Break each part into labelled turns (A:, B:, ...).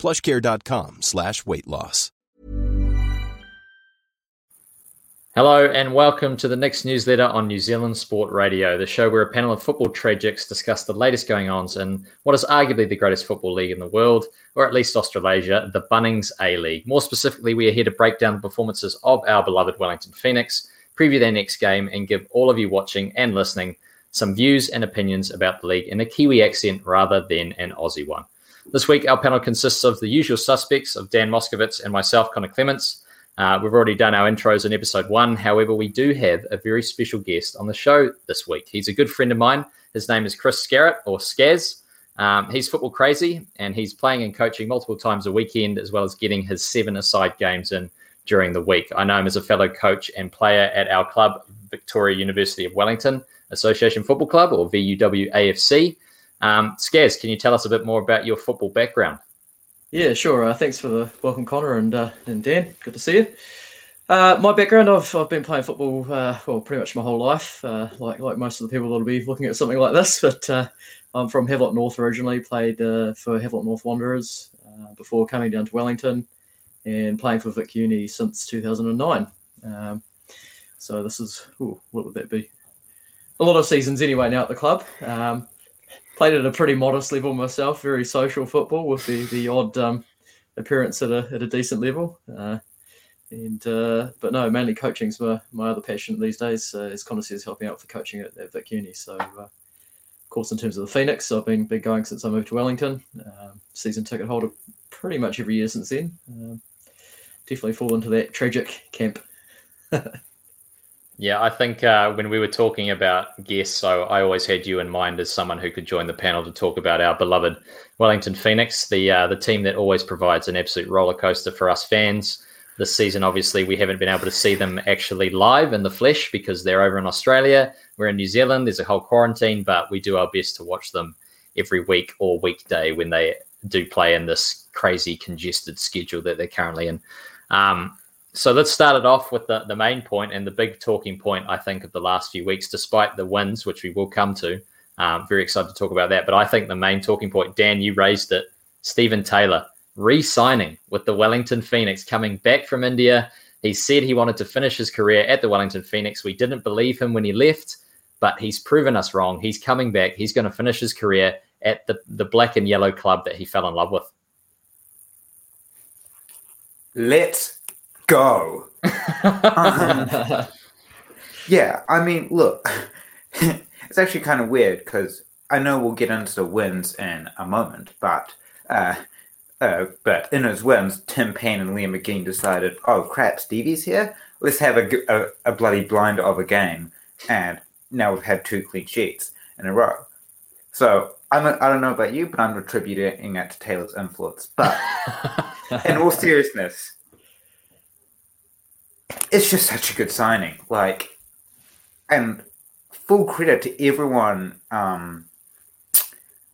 A: plushcare.com slash weight loss.
B: Hello and welcome to the next newsletter on New Zealand Sport Radio, the show where a panel of football tragics discuss the latest going ons in what is arguably the greatest football league in the world, or at least Australasia, the Bunnings A League. More specifically, we are here to break down the performances of our beloved Wellington Phoenix, preview their next game, and give all of you watching and listening some views and opinions about the league in a Kiwi accent rather than an Aussie one. This week, our panel consists of the usual suspects of Dan Moskovitz and myself, Connor Clements. Uh, we've already done our intros in episode one. However, we do have a very special guest on the show this week. He's a good friend of mine. His name is Chris Scarrett, or Skaz. Um, he's football crazy, and he's playing and coaching multiple times a weekend, as well as getting his seven aside games in during the week. I know him as a fellow coach and player at our club, Victoria University of Wellington Association Football Club, or VUW AFC. Um, can you tell us a bit more about your football background?
C: Yeah, sure. Uh, thanks for the welcome, Connor and uh, and Dan. Good to see you. Uh, my background, I've, I've been playing football uh, well pretty much my whole life, uh, like like most of the people that'll be looking at something like this. But uh, I'm from Havelock North originally, played for Havelock North Wanderers before coming down to Wellington, and playing for Vic Uni since 2009. Um, so this is ooh, what would that be? A lot of seasons anyway now at the club. Um, played at a pretty modest level myself, very social football with the the odd um, appearance at a at a decent level. Uh, and uh, but no, mainly coaching's my, my other passion these days. Uh, is Connor says helping out for coaching at, at Vic Uni. So, uh, of course, in terms of the Phoenix, I've been been going since I moved to Wellington. Um, season ticket holder pretty much every year since then. Um, definitely fall into that tragic camp.
B: Yeah, I think uh, when we were talking about guests, so I always had you in mind as someone who could join the panel to talk about our beloved Wellington Phoenix, the uh, the team that always provides an absolute roller coaster for us fans. This season, obviously, we haven't been able to see them actually live in the flesh because they're over in Australia. We're in New Zealand. There's a whole quarantine, but we do our best to watch them every week or weekday when they do play in this crazy congested schedule that they're currently in. Um, so let's start it off with the, the main point and the big talking point, I think, of the last few weeks, despite the wins, which we will come to. Um, very excited to talk about that. But I think the main talking point, Dan, you raised it. Steven Taylor re signing with the Wellington Phoenix, coming back from India. He said he wanted to finish his career at the Wellington Phoenix. We didn't believe him when he left, but he's proven us wrong. He's coming back. He's going to finish his career at the, the black and yellow club that he fell in love with.
D: Let's go. um, yeah, I mean, look, it's actually kind of weird because I know we'll get into the wins in a moment, but uh, uh, but in his wins, Tim Payne and Liam McGing decided, oh crap, Stevie's here. Let's have a, a, a bloody blind of a game, and now we've had two clean sheets in a row. So I'm a, I don't know about you, but I'm attributing it to Taylor's influence. But in all seriousness, it's just such a good signing. Like, and full credit to everyone, um,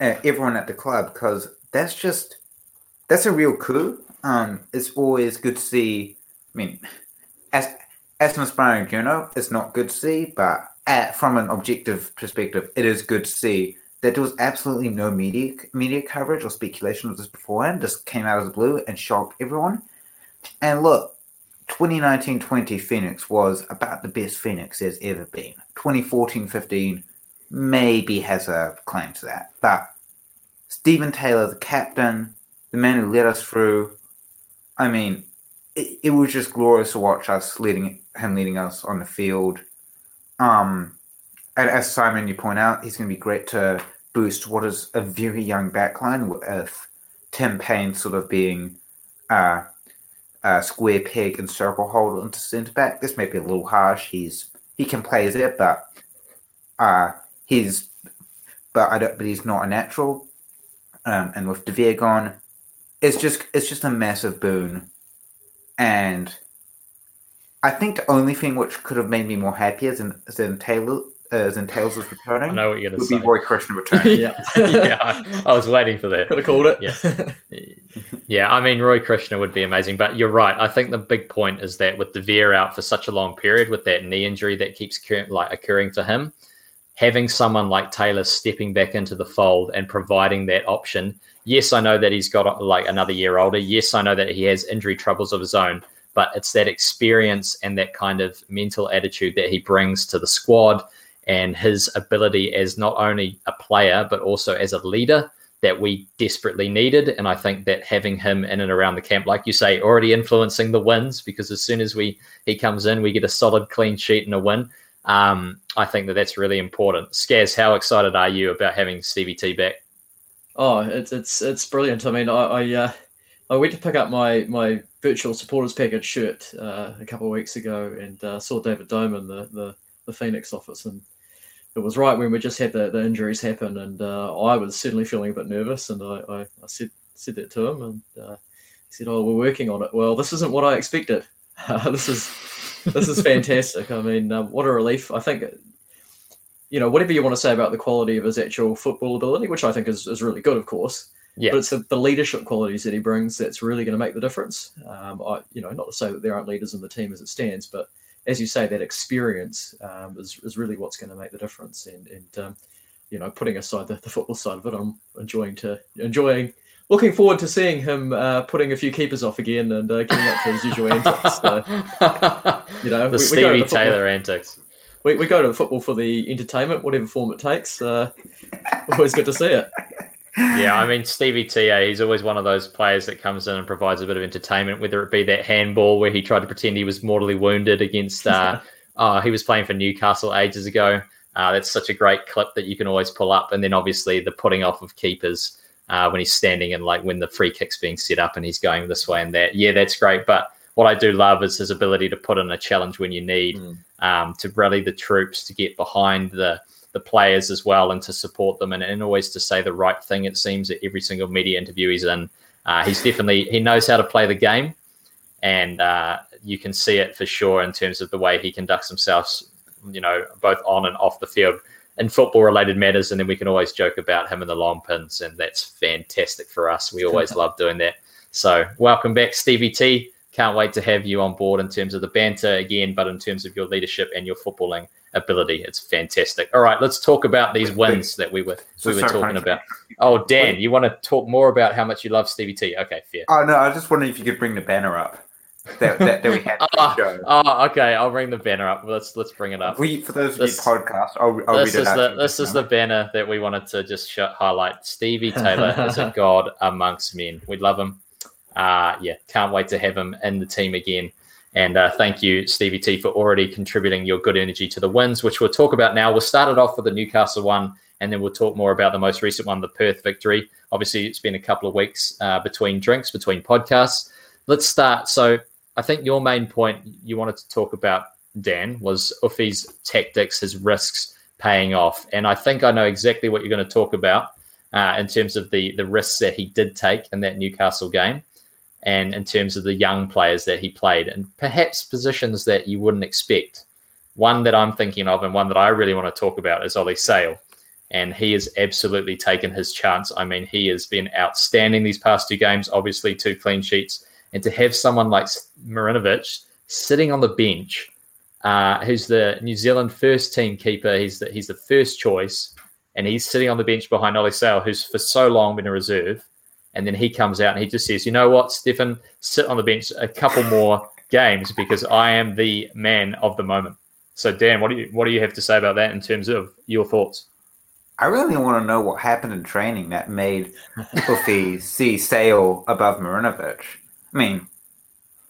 D: uh, everyone at the club because that's just that's a real coup. Um, it's always good to see. I mean, as Asmus Brian Juno, it's not good to see, but at, from an objective perspective, it is good to see that there was absolutely no media media coverage or speculation of this beforehand. This came out of the blue and shocked everyone. And look, 2019-20 Phoenix was about the best Phoenix there's ever been. 2014-15 maybe has a claim to that. But Steven Taylor, the captain, the man who led us through, I mean, it, it was just glorious to watch us leading him leading us on the field. Um, and as Simon, you point out, he's going to be great to boost what is a very young backline with Tim Payne sort of being uh, a square peg and circle holder into centre back. This may be a little harsh. He's he can play there, but uh, he's but I don't. But he's not a natural. Um, and with De Vere gone, it's just it's just a massive boon. And I think the only thing which could have made me more happier is than Taylor uh, than Tails was returning
B: I know what you're going
D: would
B: to
D: be. Roy Krishna returning.
C: yeah,
B: yeah, I, I was waiting for that.
C: could have called it.
B: Yeah. Yeah, I mean, Roy Krishna would be amazing, but you're right. I think the big point is that with De Vere out for such a long period, with that knee injury that keeps occur- like occurring to him, having someone like Taylor stepping back into the fold and providing that option. Yes, I know that he's got like another year older. Yes, I know that he has injury troubles of his own, but it's that experience and that kind of mental attitude that he brings to the squad and his ability as not only a player but also as a leader that we desperately needed. And I think that having him in and around the camp, like you say, already influencing the wins, because as soon as we he comes in, we get a solid clean sheet and a win. Um, I think that that's really important. Skaz, how excited are you about having Stevie T back?
C: Oh, it's it's it's brilliant. I mean, I I, uh, I went to pick up my my virtual supporters package shirt uh, a couple of weeks ago and uh, saw David Dome in the, the the Phoenix office, and it was right when we just had the, the injuries happen, and uh, I was certainly feeling a bit nervous, and I, I, I said said that to him, and uh, he said, "Oh, we're working on it." Well, this isn't what I expected. this is this is fantastic. I mean, um, what a relief! I think you know, whatever you want to say about the quality of his actual football ability, which I think is, is really good, of course.
B: Yeah.
C: But it's the, the leadership qualities that he brings that's really going to make the difference. Um, I, you know, not to say that there aren't leaders in the team as it stands, but as you say, that experience um, is, is really what's going to make the difference. And, and um, you know, putting aside the, the football side of it, I'm enjoying to enjoying, looking forward to seeing him uh, putting a few keepers off again and uh, getting up to his usual antics. So, you know,
B: the
C: we- we
B: Stevie
C: the
B: Taylor antics.
C: we, we go to football for the entertainment, whatever form it takes. Uh, always good to see it.
B: Yeah, I mean Stevie TA, he's always one of those players that comes in and provides a bit of entertainment, whether it be that handball where he tried to pretend he was mortally wounded against uh uh he was playing for Newcastle ages ago. Uh, that's such a great clip that you can always pull up. And then obviously the putting off of keepers uh, when he's standing and like when the free kick's being set up and he's going this way and that. Yeah, that's great. But what I do love is his ability to put in a challenge when you need, um, to rally the troops, to get behind the the players as well, and to support them, and, and always to say the right thing. It seems at every single media interview he's in, uh, he's definitely he knows how to play the game, and uh, you can see it for sure in terms of the way he conducts himself, you know, both on and off the field in football related matters. And then we can always joke about him and the long pins, and that's fantastic for us. We always love doing that. So welcome back, Stevie T. Can't wait to have you on board in terms of the banter again, but in terms of your leadership and your footballing ability, it's fantastic. All right, let's talk about these wins that we were
D: So
B: we were talking about. Oh, Dan, you want to talk more about how much you love Stevie T? Okay, fair.
D: Oh no, I was just wondering if you could bring the banner up that that, that we had
B: Oh, oh, okay. I'll bring the banner up. Let's let's bring it up.
D: We, for those of
B: This-
D: you podcast, I'll, I'll
B: this
D: read it
B: is the this is
D: now.
B: the banner that we wanted to just sh- highlight. Stevie Taylor is a god amongst men. We love him. Uh, yeah, can't wait to have him in the team again. And uh, thank you, Stevie T, for already contributing your good energy to the wins, which we'll talk about now. We'll start it off with the Newcastle one, and then we'll talk more about the most recent one, the Perth victory. Obviously, it's been a couple of weeks uh, between drinks, between podcasts. Let's start. So, I think your main point you wanted to talk about, Dan, was Uffy's tactics, his risks paying off. And I think I know exactly what you're going to talk about uh, in terms of the the risks that he did take in that Newcastle game, and in terms of the young players that he played, and perhaps positions that you wouldn't expect. One that I'm thinking of, and one that I really want to talk about, is Ollie Sail. And he has absolutely taken his chance. I mean, he has been outstanding these past two games, obviously, two clean sheets. And to have someone like Marinovic sitting on the bench uh, who's the New Zealand first team keeper. He's the, he's the first choice, and he's sitting on the bench behind Ollie Sail, who's for so long been a reserve. And then he comes out and he just says, "You know what, Stefan, sit on the bench a couple more games because I am the man of the moment." So, Dan, what do you what do you have to say about that in terms of your thoughts?
D: I really want to know what happened in training that made Uffy see Sail above Marinovic. I mean,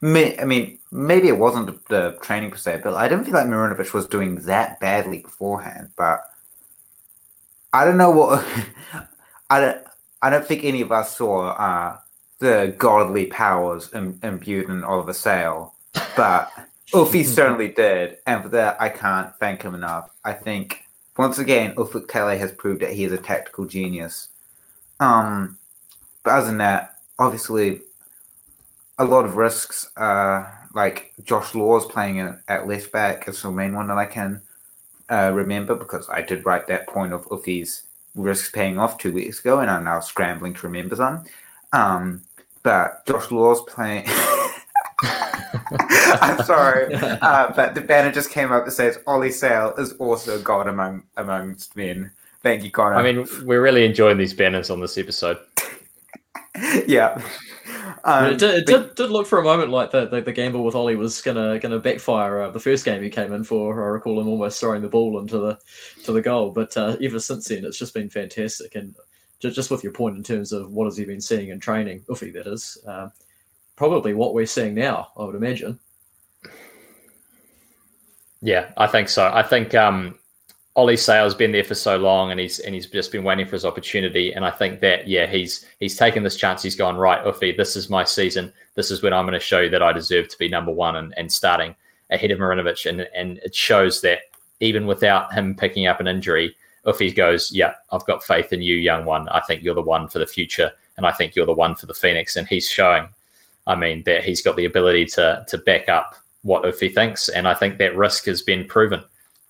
D: may, I mean, maybe it wasn't the training per se, but I didn't feel like Marinovic was doing that badly beforehand. But I don't know what I don't. I don't think any of us saw uh, the godly powers Im- imbued in Oliver Sail, but Uffy certainly did, and for that I can't thank him enough. I think once again, Ufuk Talay has proved that he is a tactical genius. Um, but other than that, obviously, a lot of risks. Uh, like Josh Laws playing at left back is the main one that I can uh, remember because I did write that point of Uffy's risks paying off two weeks ago, and I'm now scrambling to remember them. Um, but Josh Laws playing. I'm sorry, uh, but the banner just came up that says Ollie Sail is also God among amongst men. Thank you, Connor.
B: I mean, we're really enjoying these banners on this episode.
D: yeah.
C: Um, it, did, it did, did, look for a moment like the, the, the gamble with Ollie was gonna gonna backfire. Uh, the first game he came in for, I recall him almost throwing the ball into the to the goal. But uh, ever since then, it's just been fantastic. And just, just with your point in terms of what has he been seeing in training, Uffy that is, uh, probably what we're seeing now. I would imagine.
B: Yeah, I think so. I think um, Ollie Sail's been there for so long, and he's and he's just been waiting for his opportunity. And I think that yeah, he's he's taken this chance. He's gone right, Uffy. This is my season. This is when I'm going to show you that I deserve to be number one and, and starting ahead of Marinovic. And and it shows that even without him picking up an injury, Uffy goes, yeah, I've got faith in you, young one. I think you're the one for the future, and I think you're the one for the Phoenix. And he's showing, I mean, that he's got the ability to to back up what Uffy thinks, and I think that risk has been proven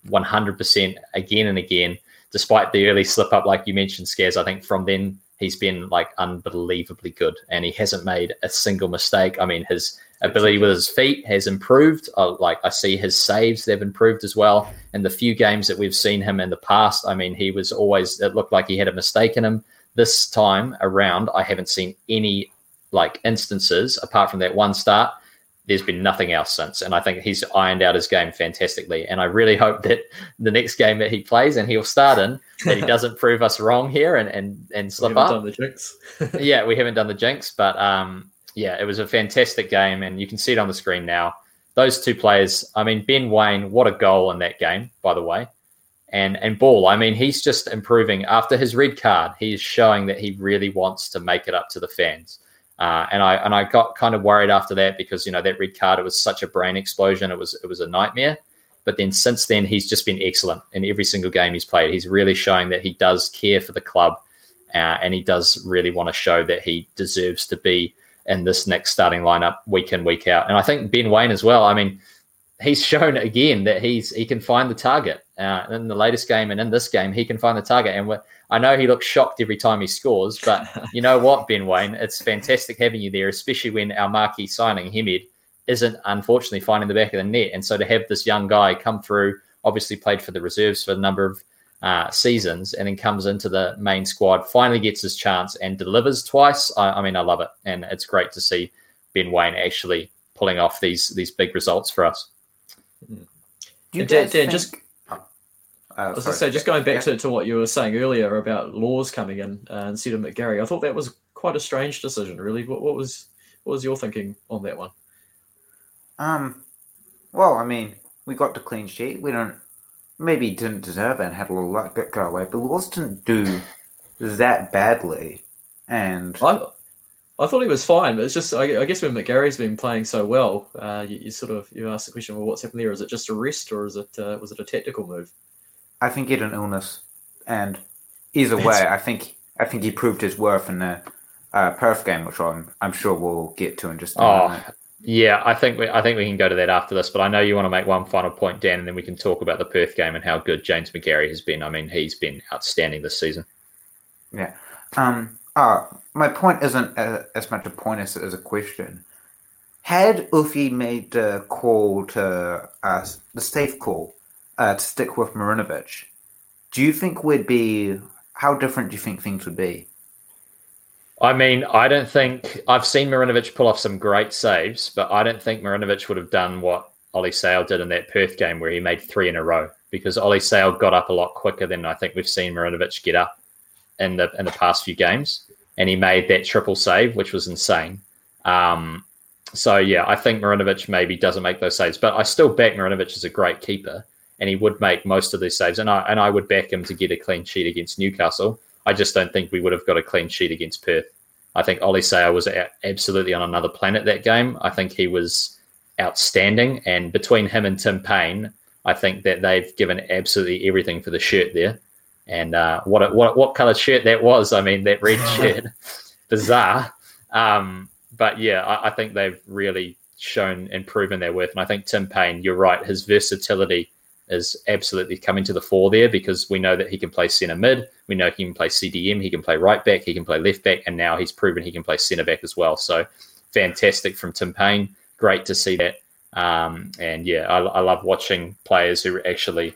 B: 100% again and again, despite the early slip up, like you mentioned, Skaz. I think from then he's been like unbelievably good and he hasn't made a single mistake. I mean, his ability with his feet has improved. Uh, like I see his saves, they've improved as well. And the few games that we've seen him in the past, I mean, he was always, it looked like he had a mistake in him. This time around, I haven't seen any like instances apart from that one start there's been nothing else since. And I think he's ironed out his game fantastically. And I really hope that the next game that he plays and he'll start in, that he doesn't prove us wrong here and and, and slip up.
C: Done the jinx.
B: yeah, we haven't done the jinx, but um, yeah, it was a fantastic game, and you can see it on the screen now. Those two players, I mean, Ben Waine, what a goal in that game, by the way. And and Ball, I mean, he's just improving after his red card. He is showing that he really wants to make it up to the fans. Uh, and I and I got kind of worried after that because you know that red card it was such a brain explosion it was it was a nightmare. But then since then he's just been excellent in every single game he's played. He's really showing that he does care for the club, uh, and he does really want to show that he deserves to be in this next starting lineup week in week out. And I think Ben Waine as well. I mean, he's shown again that he's he can find the target uh, in the latest game and in this game he can find the target. And I know he looks shocked every time he scores, but you know what, Ben Waine, it's fantastic having you there, especially when our marquee signing Hemed isn't unfortunately finding the back of the net. And so to have this young guy come through, obviously played for the reserves for a number of uh, seasons, and then comes into the main squad, finally gets his chance and delivers twice. I, I mean, I love it, and it's great to see Ben Waine actually pulling off these these big results for us.
C: You Dan, Dan, just uh, I was say, just going back yeah. to, to what you were saying earlier about Laws coming in uh, instead of McGarry, I thought that was quite a strange decision. Really, what, what was what was your thinking on that one?
D: Um, well, I mean, we got the clean sheet. We don't maybe didn't deserve it and had a little luck get go away, but Laws didn't do that badly. And
C: I, I thought he was fine, but it's just I, I guess when McGarry's been playing so well, uh, you, you, sort of you ask the question, well, what's happened there? Is it just a rest, or is it uh, was it a tactical move?
D: I think he had an illness, and either way, I think I think he proved his worth in the uh, Perth game, which I'm I'm sure we'll get to in just a oh.
B: Yeah, I think we I think we can go to that after this, but I know you want to make one final point, Dan, and then we can talk about the Perth game and how good James McGarry has been. I mean, he's been outstanding this season.
D: Yeah. Um, uh, my point isn't as much a point as, as a question. had Uffy made the call to uh, the safe call uh, to stick with Marinovic, do you think we'd be how different do you think things would be?
B: I mean, I don't think I've seen Marinovic pull off some great saves, but I don't think Marinovic would have done what Ollie Sail did in that Perth game where he made three in a row because Ollie Sail got up a lot quicker than I think we've seen Marinovic get up in the in the past few games, and he made that triple save, which was insane. Um, so yeah, I think Marinovic maybe doesn't make those saves, but I still back Marinovic as a great keeper, and he would make most of these saves, and I and I would back him to get a clean sheet against Newcastle. I just don't think we would have got a clean sheet against Perth. I think Ollie Sail was absolutely on another planet that game. I think he was outstanding, and between him and Tim Payne, I think that they've given absolutely everything for the shirt there. And uh, what a, what what color shirt that was? I mean, that red shirt, bizarre. Um, but yeah, I, I, think they've really shown and proven their worth. And I think Tim Payne, you're right, his versatility is absolutely coming to the fore there because we know that he can play centre mid, we know he can play CDM, he can play right back, he can play left back, and now he's proven he can play centre back as well. So fantastic from Tim Payne. Great to see that. Um, and yeah, I, I love watching players who actually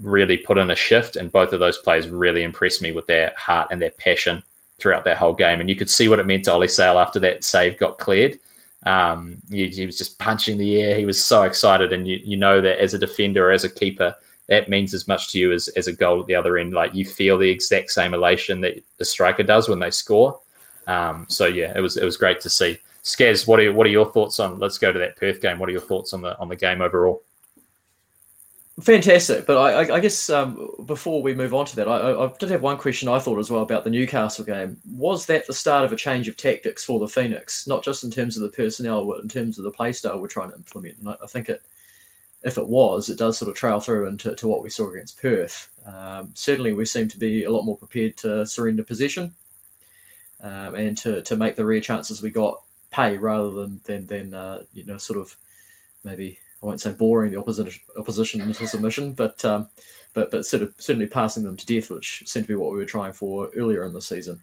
B: really put in a shift, and both of those players really impressed me with their heart and their passion throughout that whole game. And you could see what it meant to Ollie Sail after that save got cleared. Um, he, he, was just punching the air. He was so excited, and you, you know that as a defender as a keeper, that means as much to you as, as a goal at the other end. Like you feel the exact same elation that the striker does when they score. Um, so yeah, it was it was great to see. Skaz, what are what are your thoughts on? Let's go to that Perth game. What are your thoughts on the on the game overall?
C: Fantastic, but I, I guess um, before we move on to that, I, I, did have one question I thought as well about the Newcastle game. Was that the start of a change of tactics for the Phoenix, not just in terms of the personnel, but in terms of the play style we're trying to implement? And I, think it, if it was, it does sort of trail through into to what we saw against Perth. Um, certainly, we seem to be a lot more prepared to surrender possession um, and to, to make the rare chances we got pay rather than than, than uh, you know sort of maybe I won't say boring the opposition opposition into submission, but um, but but sort of certainly passing them to death, which seemed to be what we were trying for earlier in the season.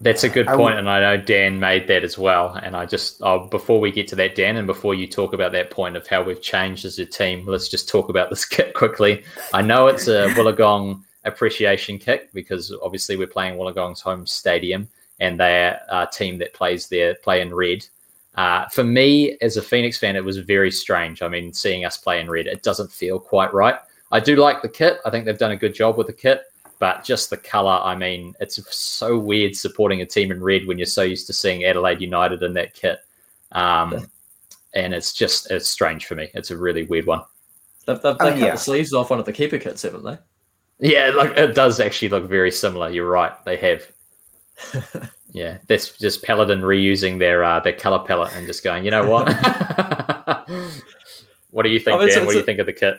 B: That's a good point, and I know Dan made that as well. And I just oh, before we get to that, Dan, and before you talk about that point of how we've changed as a team, let's just talk about this kit quickly. I know it's a Wollongong appreciation kick because obviously we're playing Wollongong's home stadium, and they're a team that plays their play in red. Uh, for me, as a Phoenix fan, it was very strange. I mean, seeing us play in red, it doesn't feel quite right. I do like the kit. I think they've done a good job with the kit, but just the color. I mean, it's so weird supporting a team in red when you're so used to seeing Adelaide United in that kit. Um. And it's just it's strange for me. It's a really weird one.
C: They've, they've, they oh, cut yeah. the sleeves off one of the keeper kits, haven't they?
B: Yeah, like it does actually look very similar. You're right. They have. Yeah, that's just Paladin reusing their uh, their color palette and just going, you know what? what do you think, Dan? What do you think of the kit?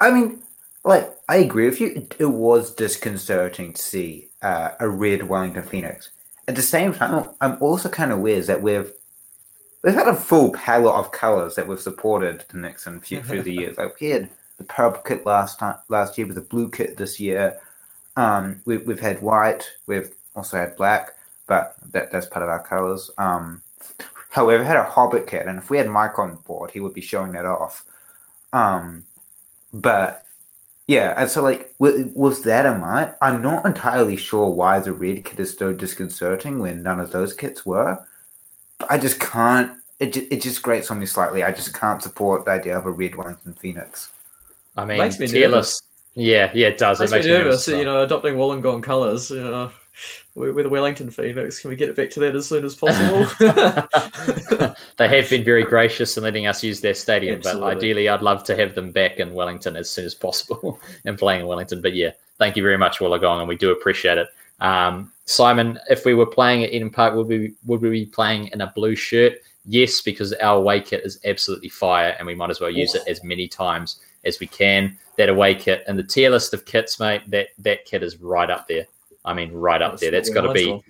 D: I mean, like I agree with you. It was disconcerting to see uh, a red Wellington Phoenix. At the same time, I'm also kind of weird that we've we've had a full palette of colors that we've supported the Nixon few, through the years. Like we had the purple kit last time last year, with the blue kit this year. Um, we, we've had white. We've also had black, but that, that's part of our colors. Um, however, had a Hobbit kit, and if we had Mike on board, he would be showing that off. Um, but yeah, and so like with, with that in mind, I'm not entirely sure why the red kit is so disconcerting when none of those kits were. But I just can't. It just, it just grates on me slightly. I just can't support the idea of a red Wellington Phoenix.
B: I mean, makes me nervous. Yeah, yeah, it does.
C: Makes, it makes me nervous. nervous you know, adopting Wollongong colours. You know, with the Wellington Phoenix. Can we get it back to that as soon as possible?
B: they have been very gracious in letting us use their stadium, Absolutely. but ideally, I'd love to have them back in Wellington as soon as possible and playing in Wellington. But yeah, thank you very much, Wollongong, and we do appreciate it. Um, Simon, if we were playing at Eden Park, would we would we be playing in a blue shirt? Yes, because our away kit is absolutely fire, and we might as well use it as many times as we can. That away kit and the tier list of kits, mate, that that kit is right up there. I mean, right up that's there. That's got to be.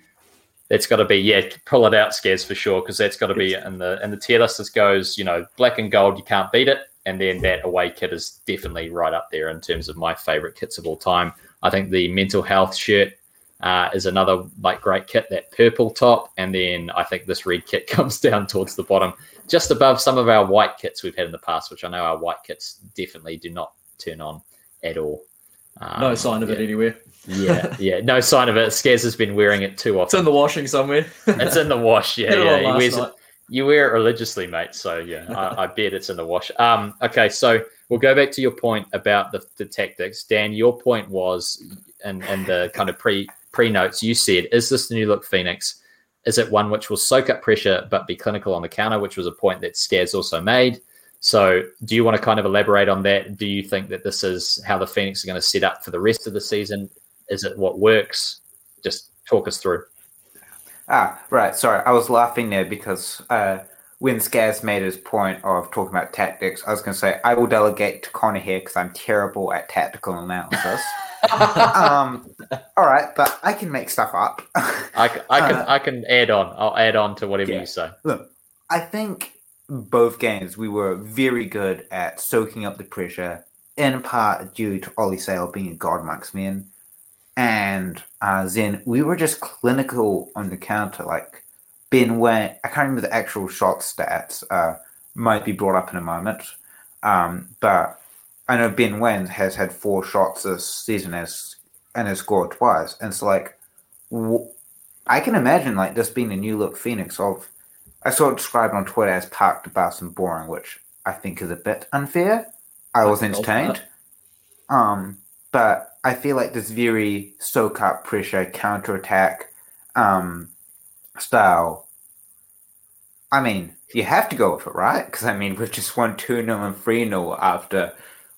B: That's got to be yeah. Pull it out, Skaz for sure, because that's got to be in the in the tier list. This goes, you know, black and gold. You can't beat it, and then that away kit is definitely right up there in terms of my favorite kits of all time. I think the mental health shirt uh, is another like great kit, that purple top, and then I think this red kit comes down towards the bottom, just above some of our white kits we've had in the past, which I know our white kits definitely do not turn on at all.
C: Um, no sign of
B: yeah.
C: it anywhere.
B: Yeah, yeah, no sign of it. Skaz has been wearing it too often.
C: It's in the washing somewhere.
B: it's in the wash. Yeah, yeah. He wears it, you wear it religiously, mate. So yeah, I, I, bet it's in the wash. Um, okay, so we'll go back to your point about the, the tactics, Dan. Your point was, and and the kind of pre pre notes you said, is this the new look Phoenix? Is it one which will soak up pressure but be clinical on the counter, which was a point that Skaz also made? So, do you want to kind of elaborate on that? Do you think that this is how the Phoenix are going to set up for the rest of the season? Is it what works? Just talk us through.
D: Ah, right. Sorry, I was laughing there because uh, when Skaz made his point of talking about tactics, I was going to say I will delegate to Connor here because I'm terrible at tactical analysis. um, all right, but I can make stuff up.
B: I, I can uh, I can add on. I'll add on to whatever yeah. you say.
D: Look, I think both games we were very good at soaking up the pressure, in part due to Ollie Sail being a god amongst men and uh, Zen, we were just clinical on the counter. Like Ben Waine, I can't remember the actual shot stats. Uh, might be brought up in a moment, um, but I know Ben Waine has had four shots this season as and has scored twice. And so like, w- I can imagine like this being a new look Phoenix of. I saw it described on Twitter as parked about and boring, which I think is a bit unfair. I was entertained. Um, but I feel like this very soak up pressure counter attack um, style. I mean, you have to go with it, right? Because I mean, we've just won 2 0 and 3 0 after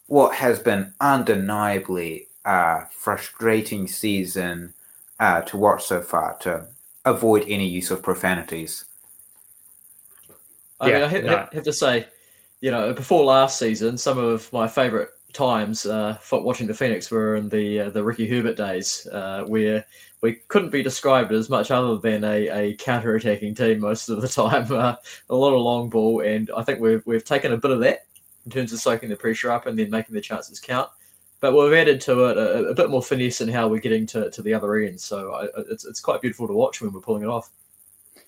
D: what has been undeniably a frustrating season uh, to watch so far to avoid any use of profanities.
C: I yeah, mean, I have, no. have to say, you know, before last season, some of my favourite times uh, watching the Phoenix were in the uh, the Ricky Herbert days, uh, where we couldn't be described as much other than a, a counter attacking team most of the time. Uh, a lot of long ball, and I think we've we've taken a bit of that in terms of soaking the pressure up and then making the chances count. But we've added to it a, a bit more finesse in how we're getting to, to the other end. So I, it's it's quite beautiful to watch when we're pulling it off.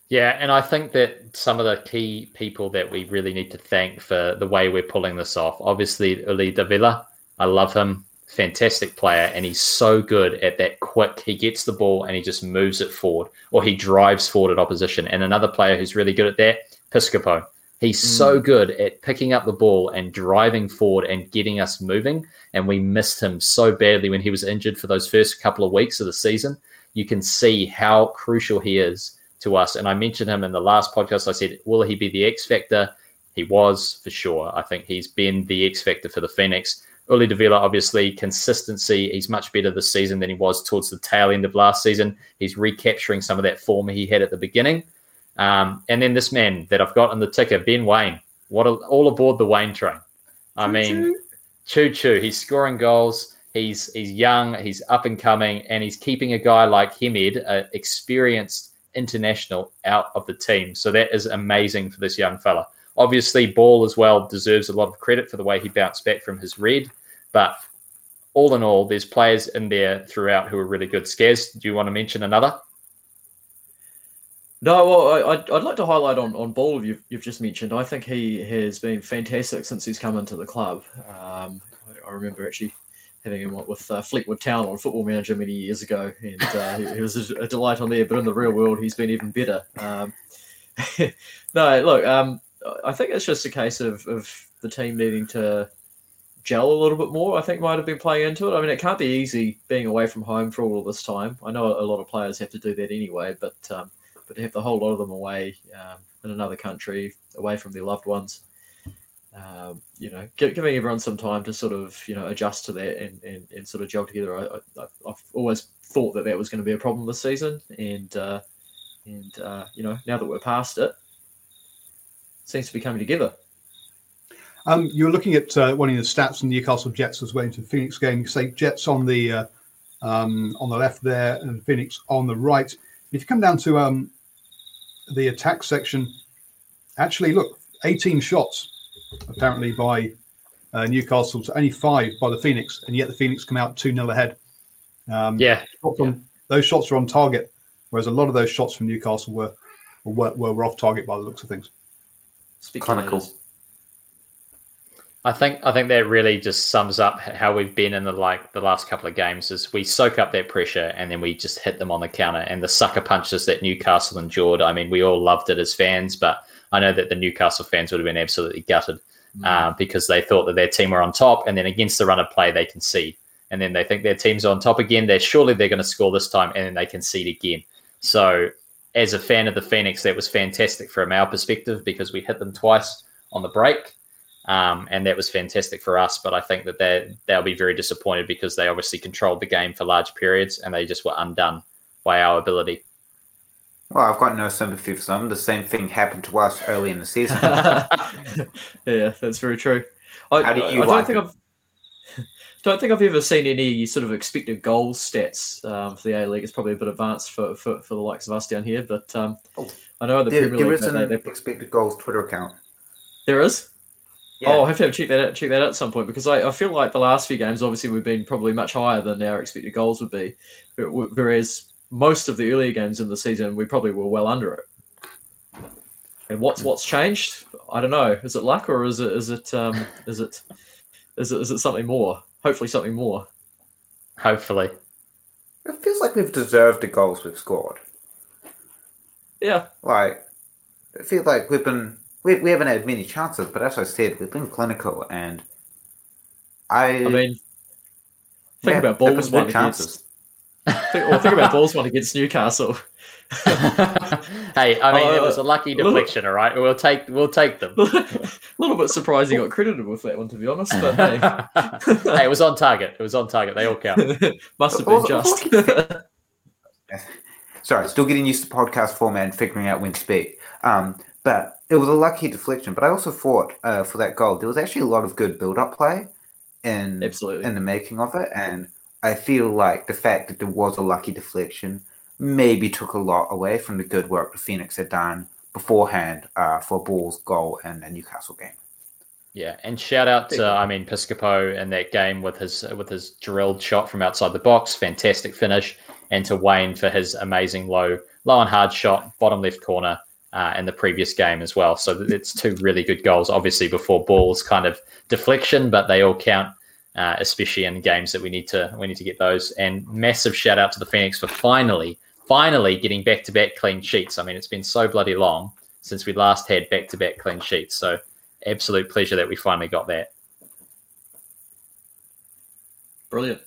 B: Yeah, and I think that some of the key people that we really need to thank for the way we're pulling this off, obviously Uli Davila. I love him. Fantastic player, and he's so good at that quick. He gets the ball and he just moves it forward, or he drives forward at opposition. And another player who's really good at that, Piscopo. He's mm. so good at picking up the ball and driving forward and getting us moving. And we missed him so badly when he was injured for those first couple of weeks of the season. You can see how crucial he is to us. And I mentioned him in the last podcast. I said, will he be the X factor? He was for sure. I think he's been the X factor for the Phoenix. Uli Davila, obviously, consistency. He's much better this season than he was towards the tail end of last season. He's recapturing some of that form he had at the beginning. Um, and then this man that I've got on the ticker, Ben Waine. What a, all aboard the Waine train. I mean, choo choo. He's scoring goals. He's he's young. He's up and coming, and he's keeping a guy like Hemed, uh, experienced international out of the team. So that is amazing for this young fella. Obviously, Ball as well deserves a lot of credit for the way he bounced back from his red. But all in all, there's players in there throughout who are really good. Scaz, do you want to mention another?
C: No, well, I'd, I'd like to highlight on, on Ball you've, you've just mentioned. I think he has been fantastic since he's come into the club. Um, I, I remember actually having him with uh, Fleetwood Town on Football Manager many years ago, and uh, he, was a, a, delight on there. But in the real world, he's been even better. Um, no, look, um, I think it's just a case of, of the team needing to gel a little bit more. I think might have been playing into it. I mean, it can't be easy being away from home for all of this time. I know a lot of players have to do that anyway, but um, but to have the whole lot of them away um, in another country, away from their loved ones, um, you know, giving everyone some time to sort of you know adjust to that and, and, and sort of gel together. I, have always thought that that was going to be a problem this season, and uh, and uh, you know now that we're past it, it seems to be coming together.
E: Um, you're looking at uh, one of the stats from the Newcastle Jets as well into the Phoenix game. You say Jets on the uh, um, on the left there and Phoenix on the right. If you come down to um, the attack section, actually look, 18 shots apparently by uh, Newcastle to only five by the Phoenix, and yet the Phoenix come out 2 0 ahead.
B: Um, yeah.
E: Dropped on, those shots are on target, whereas a lot of those shots from Newcastle were were, were off target by the looks of things.
D: Clinical.
B: I think I think that really just sums up how we've been in the like the last couple of games. Is we soak up that pressure and then we just hit them on the counter and the sucker punches that Newcastle endured. I mean, we all loved it as fans, but I know that the Newcastle fans would have been absolutely gutted mm. uh, because they thought that their team were on top, and then against the run of play they concede, and then they think their team's on top again. They're surely they're going to score this time, and then they concede again. So, as a fan of the Phoenix, that was fantastic from our perspective because we hit them twice on the break um, and that was fantastic for us. But I think that they they'll be very disappointed because they obviously controlled the game for large periods and they just were undone by our ability.
D: Well, I've got no sympathy for them. The same thing happened to us early in the season.
C: yeah, that's very true. I, How do you I, I don't think I've don't think I've ever seen any sort of expected goals stats um, for the A League. It's probably a bit advanced for, for, for the likes of us down here, but um, oh, I know the
D: there, Premier League. Is an they, they, expected goals Twitter account.
C: There is. Yeah. Oh, I'll have to check that out, check that out at some point because I, I feel like the last few games, obviously, we've been probably much higher than our expected goals would be, whereas most of the earlier games in the season, we probably were well under it. And what's what's changed? I don't know. Is it luck or is it is it um, is it is it is it something more? Hopefully, something more.
B: Hopefully,
D: it feels like we've deserved the goals we've scored.
C: Yeah,
D: like it feels like we've been we, we haven't had many chances, but as I said, we've been clinical, and I.
C: I mean, think yeah, about balls one chances. Against. think, well, think about balls one against Newcastle.
B: hey, I mean, uh, it was a lucky deflection, little, all right. We'll take we'll take them.
C: a little bit surprised he got credited with that one, to be honest. But hey.
B: hey, it was on target. It was on target. They all count.
C: Must have been just.
D: Sorry, still getting used to podcast format and figuring out when to speak. Um, but it was a lucky deflection. But I also thought uh, for that goal, there was actually a lot of good build-up play in
C: absolutely
D: in the making of it, and I feel like the fact that there was a lucky deflection maybe took a lot away from the good work the Phoenix had done beforehand uh, for Ball's goal in the Newcastle game.
B: Yeah, and shout out to I mean Piscopo in that game with his with his drilled shot from outside the box, fantastic finish, and to Waine for his amazing low low and hard shot, bottom left corner uh, in the previous game as well. So it's two really good goals, obviously before balls kind of deflection, but they all count, uh, especially in games that we need to we need to get those. And massive shout out to the Phoenix for finally finally getting back to back clean sheets. I mean, it's been so bloody long since we last had back to back clean sheets. So absolute pleasure that we finally got that.
C: Brilliant.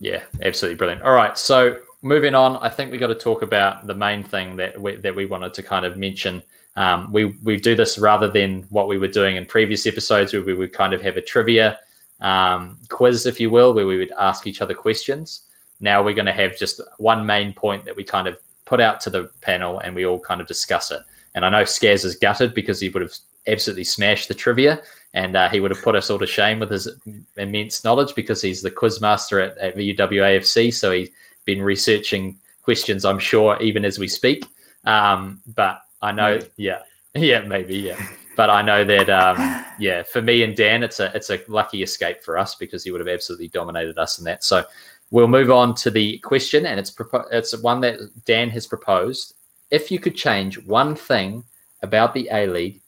B: Yeah, absolutely brilliant. All right, so moving on, I think we got to talk about the main thing that we, that we wanted to kind of mention. Um, we we do this rather than what we were doing in previous episodes, where we would kind of have a trivia um, quiz, if you will, where we would ask each other questions. Now we're going to have just one main point that we kind of put out to the panel, and we all kind of discuss it. And I know Skaz is gutted because he would have absolutely smashed the trivia, and uh, he would have put us all to shame with his immense knowledge because he's the quiz master at, at VUWAFC. So he's been researching questions, I'm sure, even as we speak. Um, but I know, yeah, yeah, maybe, yeah. But I know that, um, yeah, for me and Dan, it's a it's a lucky escape for us because he would have absolutely dominated us in that. So we'll move on to the question, and it's propo- it's one that Dan has proposed. If you could change one thing about the A League,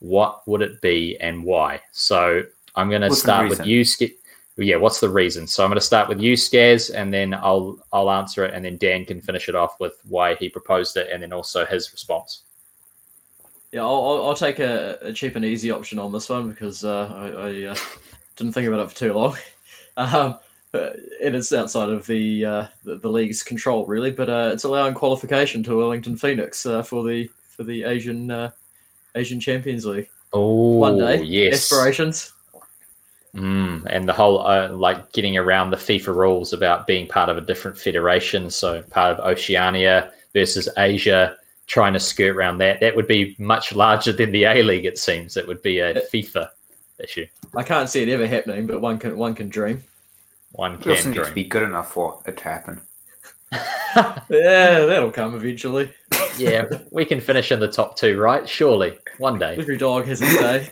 B: what would it be and why? So I'm going to start with you, Skip yeah, what's the reason? So I'm going to start with you, Skaz, and then I'll I'll answer it, and then Dan can finish it off with why he proposed it, and then also his response.
C: Yeah, I'll, I'll take a, a cheap and easy option on this one because uh, I, I uh, didn't think about it for too long. Um, and it's outside of the, uh, the, the league's control, really. But uh, it's allowing qualification to Wellington Phoenix uh, for the for the Asian uh, Asian Champions League.
B: Oh,
C: one day,
B: yes,
C: aspirations.
B: Mm, and the whole uh, like getting around the FIFA rules about being part of a different federation, so part of Oceania versus Asia, trying to skirt around that. That would be much larger than the A League. It seems it would be a FIFA issue.
C: I can't see it ever happening, but one can one can dream.
B: One can
D: dream.
B: Needs to
D: be good enough for it to happen.
C: yeah, that'll come eventually.
B: yeah, we can finish in the top two, right? Surely, one day.
C: Every dog has its day.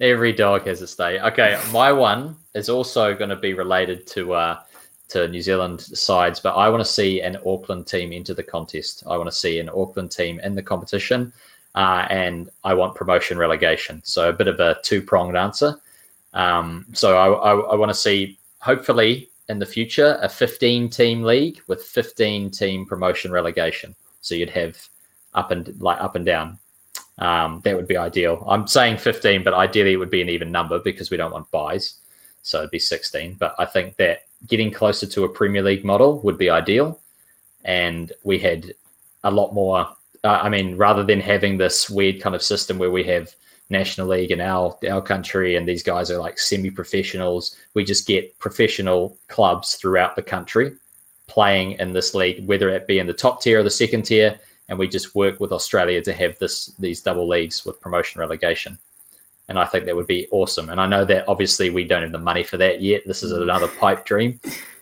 B: Every dog has a day. Okay, my one is also going to be related to uh, to New Zealand sides, but I want to see an Auckland team into the contest. I want to see an Auckland team in the competition, uh, and I want promotion relegation. So a bit of a two pronged answer. Um, so I, I, I want to see, hopefully, in the future, a 15 team league with 15 team promotion relegation. So you'd have up and like up and down. Um, that would be ideal. I'm saying 15, but ideally it would be an even number because we don't want buys. So it'd be 16. But I think that getting closer to a Premier League model would be ideal. And we had a lot more. Uh, I mean, rather than having this weird kind of system where we have National League in our our country and these guys are like semi-professionals, we just get professional clubs throughout the country playing in this league, whether it be in the top tier or the second tier, and we just work with Australia to have this these double leagues with promotion relegation and I think that would be awesome. And I know that obviously we don't have the money for that yet. This is another pipe dream,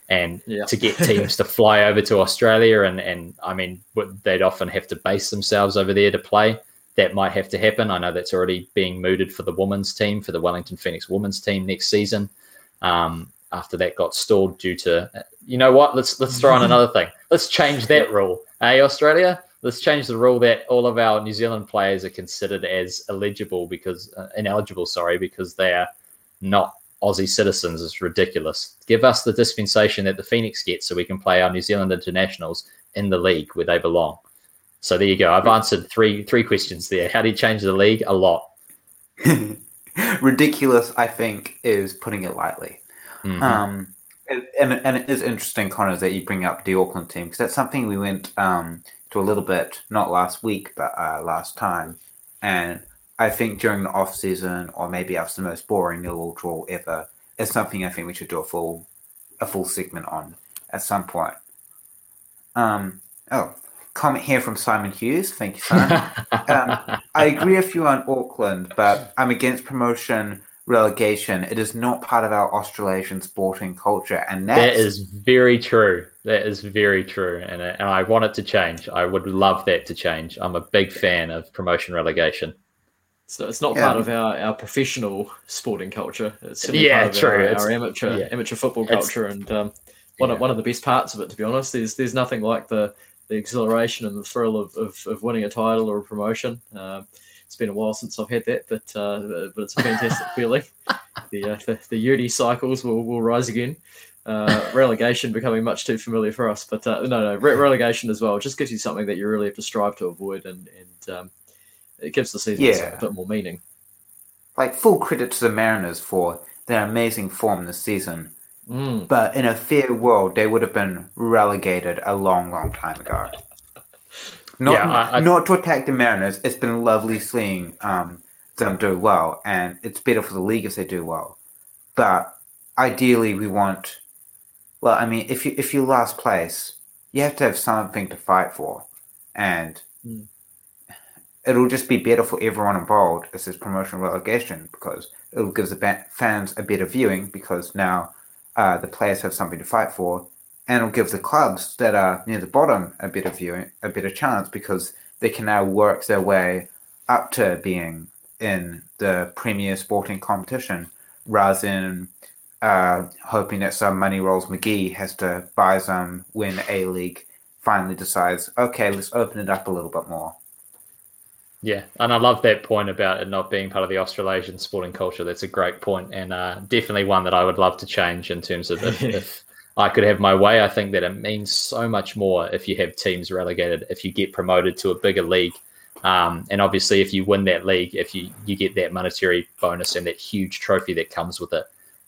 B: and yeah. to get teams to fly over to Australia and and I mean they'd often have to base themselves over there to play. That might have to happen. I know that's already being mooted for the women's team for the Wellington Phoenix women's team next season. Um, after that got stalled due to, you know what? Let's let's throw on another thing. Let's change that rule. Hey, Australia, let's change the rule that all of our New Zealand players are considered as eligible because uh, ineligible, sorry, because they are not Aussie citizens. It's ridiculous. Give us the dispensation that the Phoenix gets, so we can play our New Zealand internationals in the league where they belong. So there you go. I've answered three three questions there. How do you change the league? A lot.
D: ridiculous, I think, is putting it lightly. Mm-hmm. Um, and, and it is interesting, Connor, that you bring up the Auckland team because that's something we went um, to a little bit, not last week, but uh, last time. And I think during the off season, or maybe after the most boring nil draw ever, is something I think we should do a full a full segment on at some point. Um, oh, comment here from Simon Hughes. Thank you, Simon. um, I agree with you on Auckland, but I'm against promotion relegation. It is not part of our Australasian sporting culture, and
B: that is very true. That is very true, and, and I want it to change. I would love that to change. I'm a big fan of promotion relegation.
C: So it's not yeah. part of our, our professional sporting culture. It's
B: yeah,
C: part of
B: true.
C: Our, our amateur yeah. amateur football culture, and um, one yeah. of one of the best parts of it, to be honest. There's there's nothing like the the exhilaration and the thrill of, of, of winning a title or a promotion. Um, it's been a while since I've had that, but uh, but it's a fantastic feeling. The, uh, the the Yudi cycles will, will rise again. Uh, relegation becoming much too familiar for us, but uh, no, no, re- relegation as well just gives you something that you really have to strive to avoid, and and um, it gives the season yeah. a bit more meaning.
D: Like full credit to the Mariners for their amazing form this season.
C: Mm.
D: But in a fair world, they would have been relegated a long, long time ago. Not yeah, I, I, not to attack the Mariners. It's been lovely seeing um, them do well, and it's better for the league if they do well. But ideally, we want. Well, I mean, if you if you last place, you have to have something to fight for, and mm. it'll just be better for everyone involved as this promotion relegation because it'll give the fans a better viewing because now uh, the players have something to fight for, and it'll give the clubs that are near the bottom a better viewing, a better chance because they can now work their way up to being in the premier sporting competition rather than uh, hoping that some money rolls McGee has to buy some when A League finally decides, okay, let's open it up a little bit more.
B: Yeah, and I love that point about it not being part of the Australasian sporting culture. That's a great point, and uh, definitely one that I would love to change in terms of if, if I could have my way. I think that it means so much more if you have teams relegated, if you get promoted to a bigger league. Um, and obviously, if you win that league, if you, you get that monetary bonus and that huge trophy that comes with it,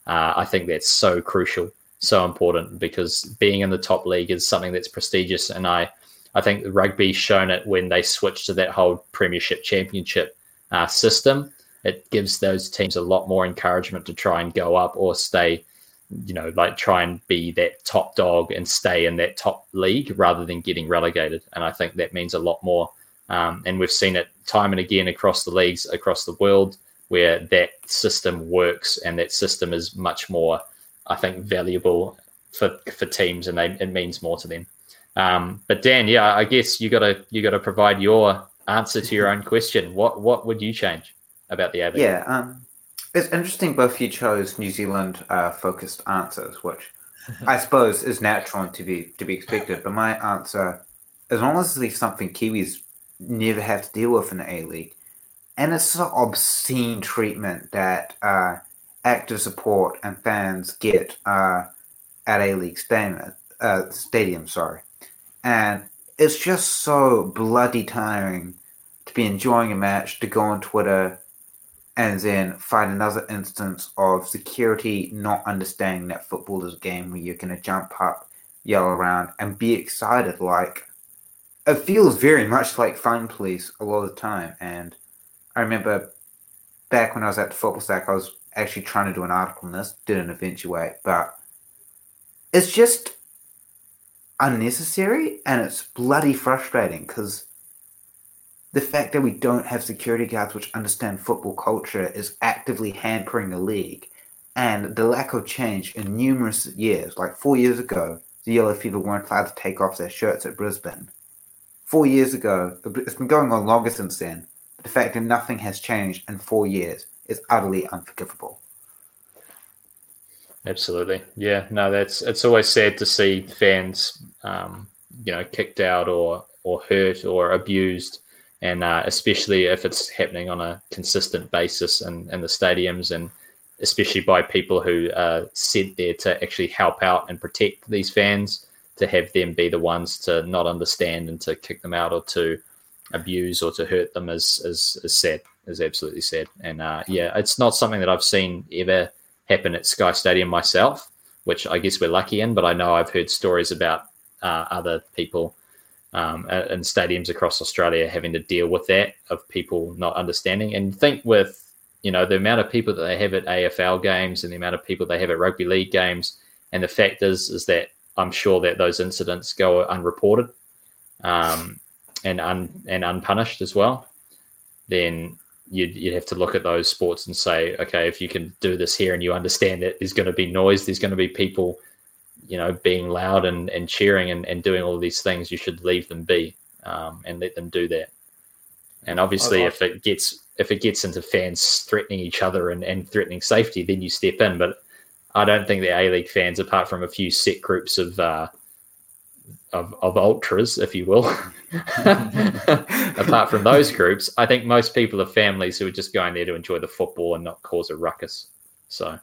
B: uh, I think that's so crucial, so important because being in the top league is something that's prestigious. And I, I think rugby's shown it when they switched to that whole Premiership Championship uh, system. It gives those teams a lot more encouragement to try and go up or stay you know, like try and be that top dog and stay in that top league rather than getting relegated. And I think that means a lot more. Um, and we've seen it time and again across the leagues across the world where that system works and that system is much more, I think, valuable for for teams and they, it means more to them. Um, but Dan, yeah, I guess you gotta you gotta provide your answer to your own question. What what would you change about the A
D: Yeah, um, it's interesting both you chose New Zealand uh, focused answers, which I suppose is natural and to be to be expected. But my answer is honestly something Kiwis never have to deal with in the A League, and it's the obscene treatment that uh, active support and fans get uh, at A League stadium. Uh, stadium, sorry, and it's just so bloody tiring to be enjoying a match to go on Twitter and then find another instance of security not understanding that football is a game where you're going to jump up, yell around, and be excited. Like, it feels very much like Fun Police a lot of the time. And I remember back when I was at the Football Stack, I was actually trying to do an article on this, didn't eventuate, but it's just unnecessary and it's bloody frustrating because the fact that we don't have security guards which understand football culture is actively hampering the league. And the lack of change in numerous years, like four years ago, the Yellow Fever weren't allowed to take off their shirts at Brisbane. Four years ago, it's been going on longer since then, the fact that nothing has changed in four years is utterly unforgivable.
B: Absolutely, yeah. No, that's it's always sad to see fans, um, you know, kicked out or or hurt or abused and uh, especially if it's happening on a consistent basis in, in the stadiums and especially by people who are sent there to actually help out and protect these fans to have them be the ones to not understand and to kick them out or to abuse or to hurt them is is, is sad is absolutely sad. And uh, yeah it's not something that i've seen ever happen at sky stadium myself which i guess we're lucky in but i know i've heard stories about uh, other people um, and stadiums across Australia having to deal with that of people not understanding. And think with you know the amount of people that they have at AFL games and the amount of people they have at rugby league games, and the fact is is that I'm sure that those incidents go unreported um, and un, and unpunished as well. Then you'd, you'd have to look at those sports and say, okay, if you can do this here and you understand that there's going to be noise, there's going to be people you know, being loud and, and cheering and, and doing all these things, you should leave them be um, and let them do that. And obviously, if it gets if it gets into fans threatening each other and, and threatening safety, then you step in. But I don't think the A League fans, apart from a few set groups of uh, of, of ultras, if you will, apart from those groups, I think most people are families who are just going there to enjoy the football and not cause a ruckus. So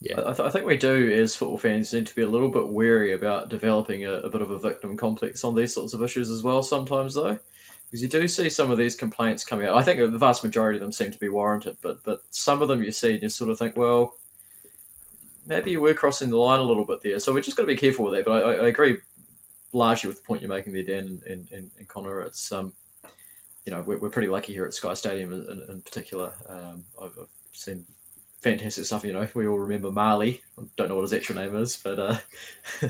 C: yeah, I, th- I, think we do as football fans need to be a little bit wary about developing a, a, bit of a victim complex on these sorts of issues as well. Sometimes though, because you do see some of these complaints coming out. I think the vast majority of them seem to be warranted, but but some of them you see and you sort of think, well, maybe you were crossing the line a little bit there. So we're just got to be careful with that. But I, I, agree largely with the point you're making there, Dan and, and, and Connor. It's um, you know, we're, we're pretty lucky here at Sky Stadium in, in, particular. Um, I've, I've seen fantastic stuff. You know, we all remember Marley. I don't know what his actual name is, but uh,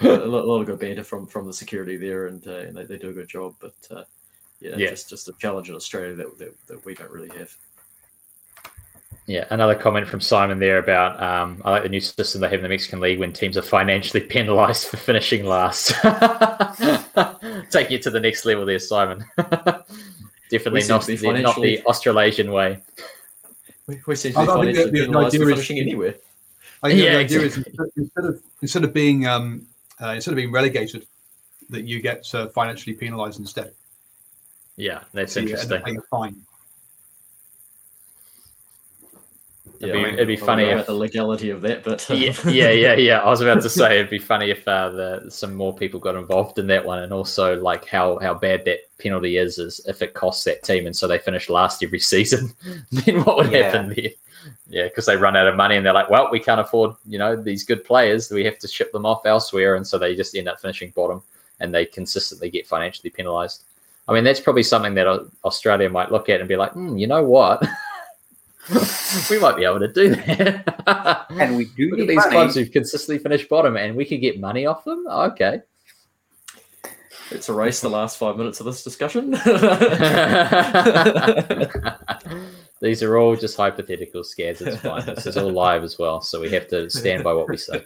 C: a, lot, of good banter from from the security there, and, uh, and they, they, do a good job. But uh, yeah, yeah, just just a challenge in Australia that, that, that we don't really have.
B: Yeah, another comment from Simon there about um, I like the new system they have in the Mexican League when teams are financially penalised for finishing last. Take you to the next level there, Simon. Definitely not not the Australasian way.
C: We, we seem to be the, the, idea finishing is, anywhere.
E: I think yeah, the idea exactly. is instead of instead of being um, uh, instead of being relegated, that you get uh, financially penalised instead.
B: Yeah, that's so interesting.
E: You fine.
B: It'd, yeah, be, it'd be funny
C: if the legality of that, but
B: uh... yeah, yeah, yeah, yeah. I was about to say it'd be funny if uh, the, some more people got involved in that one, and also like how how bad that penalty is, is if it costs that team, and so they finish last every season, then what would yeah. happen there? Yeah, because they run out of money, and they're like, well, we can't afford you know these good players, we have to ship them off elsewhere, and so they just end up finishing bottom, and they consistently get financially penalised. I mean, that's probably something that Australia might look at and be like, mm, you know what? we might be able to do
D: that. and we do
B: Look at these money. clubs who've consistently finished bottom, and we could get money off them. Okay.
C: Let's erase the last five minutes of this discussion.
B: These are all just hypothetical scares. It's fine. This is all live as well, so we have to stand by what we say.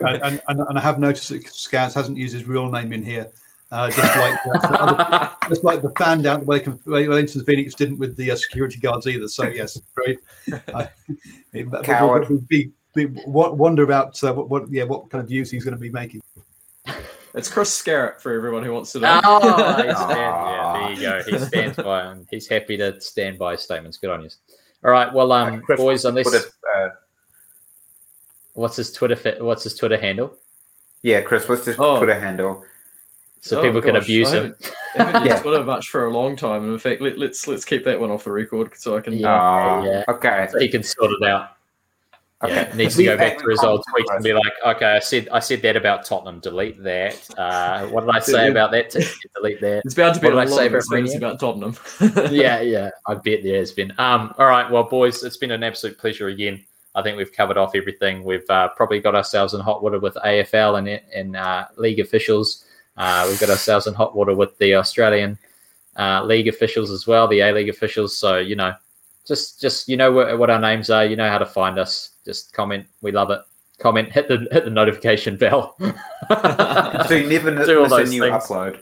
E: And, and, and I have noticed that Skaz hasn't used his real name in here. Uh, just like other, just like the fan down Wellington, Wellington Phoenix didn't with the uh, security guards either. So yes, great. Uh,
D: Coward.
E: We'd be
F: the, wonder about uh, what, what, yeah, what kind of views he's going to be making.
C: It's Chris Scarrett for everyone who wants to know.
B: Oh, he stand, yeah, there you go. He stands by him. He's happy to stand by his statements. Good on you. All right, well, um,
D: Chris,
B: boys, unless
D: What if, uh,
B: what's his Twitter what's his Twitter handle,
D: yeah, Chris, what's his
C: Oh.
D: Twitter handle?
B: So
C: Oh,
B: people can abuse
C: I
B: him.
C: haven't, haven't
D: Yeah.
C: used Twitter much for a long time. And in fact, let, let's let's keep that one off the record so I can.
B: Yeah.
D: Oh,
B: yeah.
D: Okay.
B: So he can sort it out.
D: Okay.
B: Yeah, needs to go back to his
D: in
B: old tweets and be like, okay, I said I said that about Tottenham. Delete that. Uh, what did I say about that? team? Delete that.
C: It's bound to be
B: What
C: a
B: did I
C: lot
B: say
C: of
B: about
C: about Tottenham.
B: yeah, yeah. I bet there has been. Um, all right, well, boys, it's been an absolute pleasure again. I think we've covered off everything. We've uh, probably got ourselves in hot water with AFL and and uh, league officials. Uh, we've got ourselves in hot water with the Australian uh, league officials as well, the A League officials. So you know, just just you know what, what our names are. You know how to find us. Just comment. We love it. Comment. Hit the hit the notification bell.
D: So you never miss a new
B: things.
D: upload.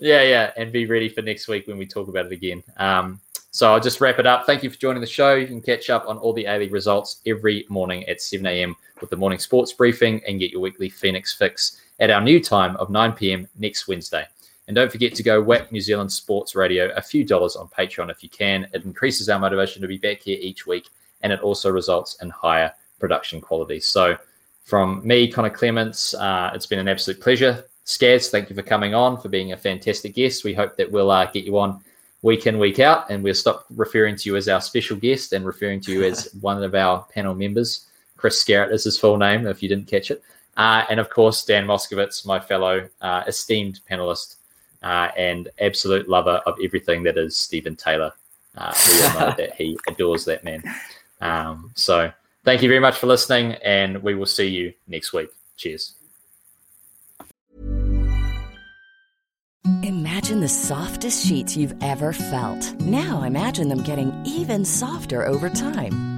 B: Yeah, yeah, and be ready for next week when we talk about it again. Um, so I'll just wrap it up. Thank you for joining the show. You can catch up on all the A League results every morning at 7 a.m. with the morning sports briefing and get your weekly Phoenix fix at our new time of 9 p.m. next Wednesday. And don't forget to go whack New Zealand Sports Radio a few dollars on Patreon if you can. It increases our motivation to be back here each week, and it also results in higher production quality. So, from me, Connor Clements, uh, it's been an absolute pleasure. Skaz, thank you for coming on, for being a fantastic guest. We hope that we'll uh, get you on week in, week out, and we'll stop referring to you as our special guest and referring to you as one of our panel members. Chris Scarrett is his full name, if you didn't catch it. Uh, and of course, Dan Moskovitz, my fellow uh, esteemed panelist uh, and absolute lover of everything that is Steven Taylor. Uh, we all know that he adores that man. Um, so thank you very much for listening, and we will see you next week. Cheers.
G: Imagine the softest sheets you've ever felt. Now imagine them getting even softer over time.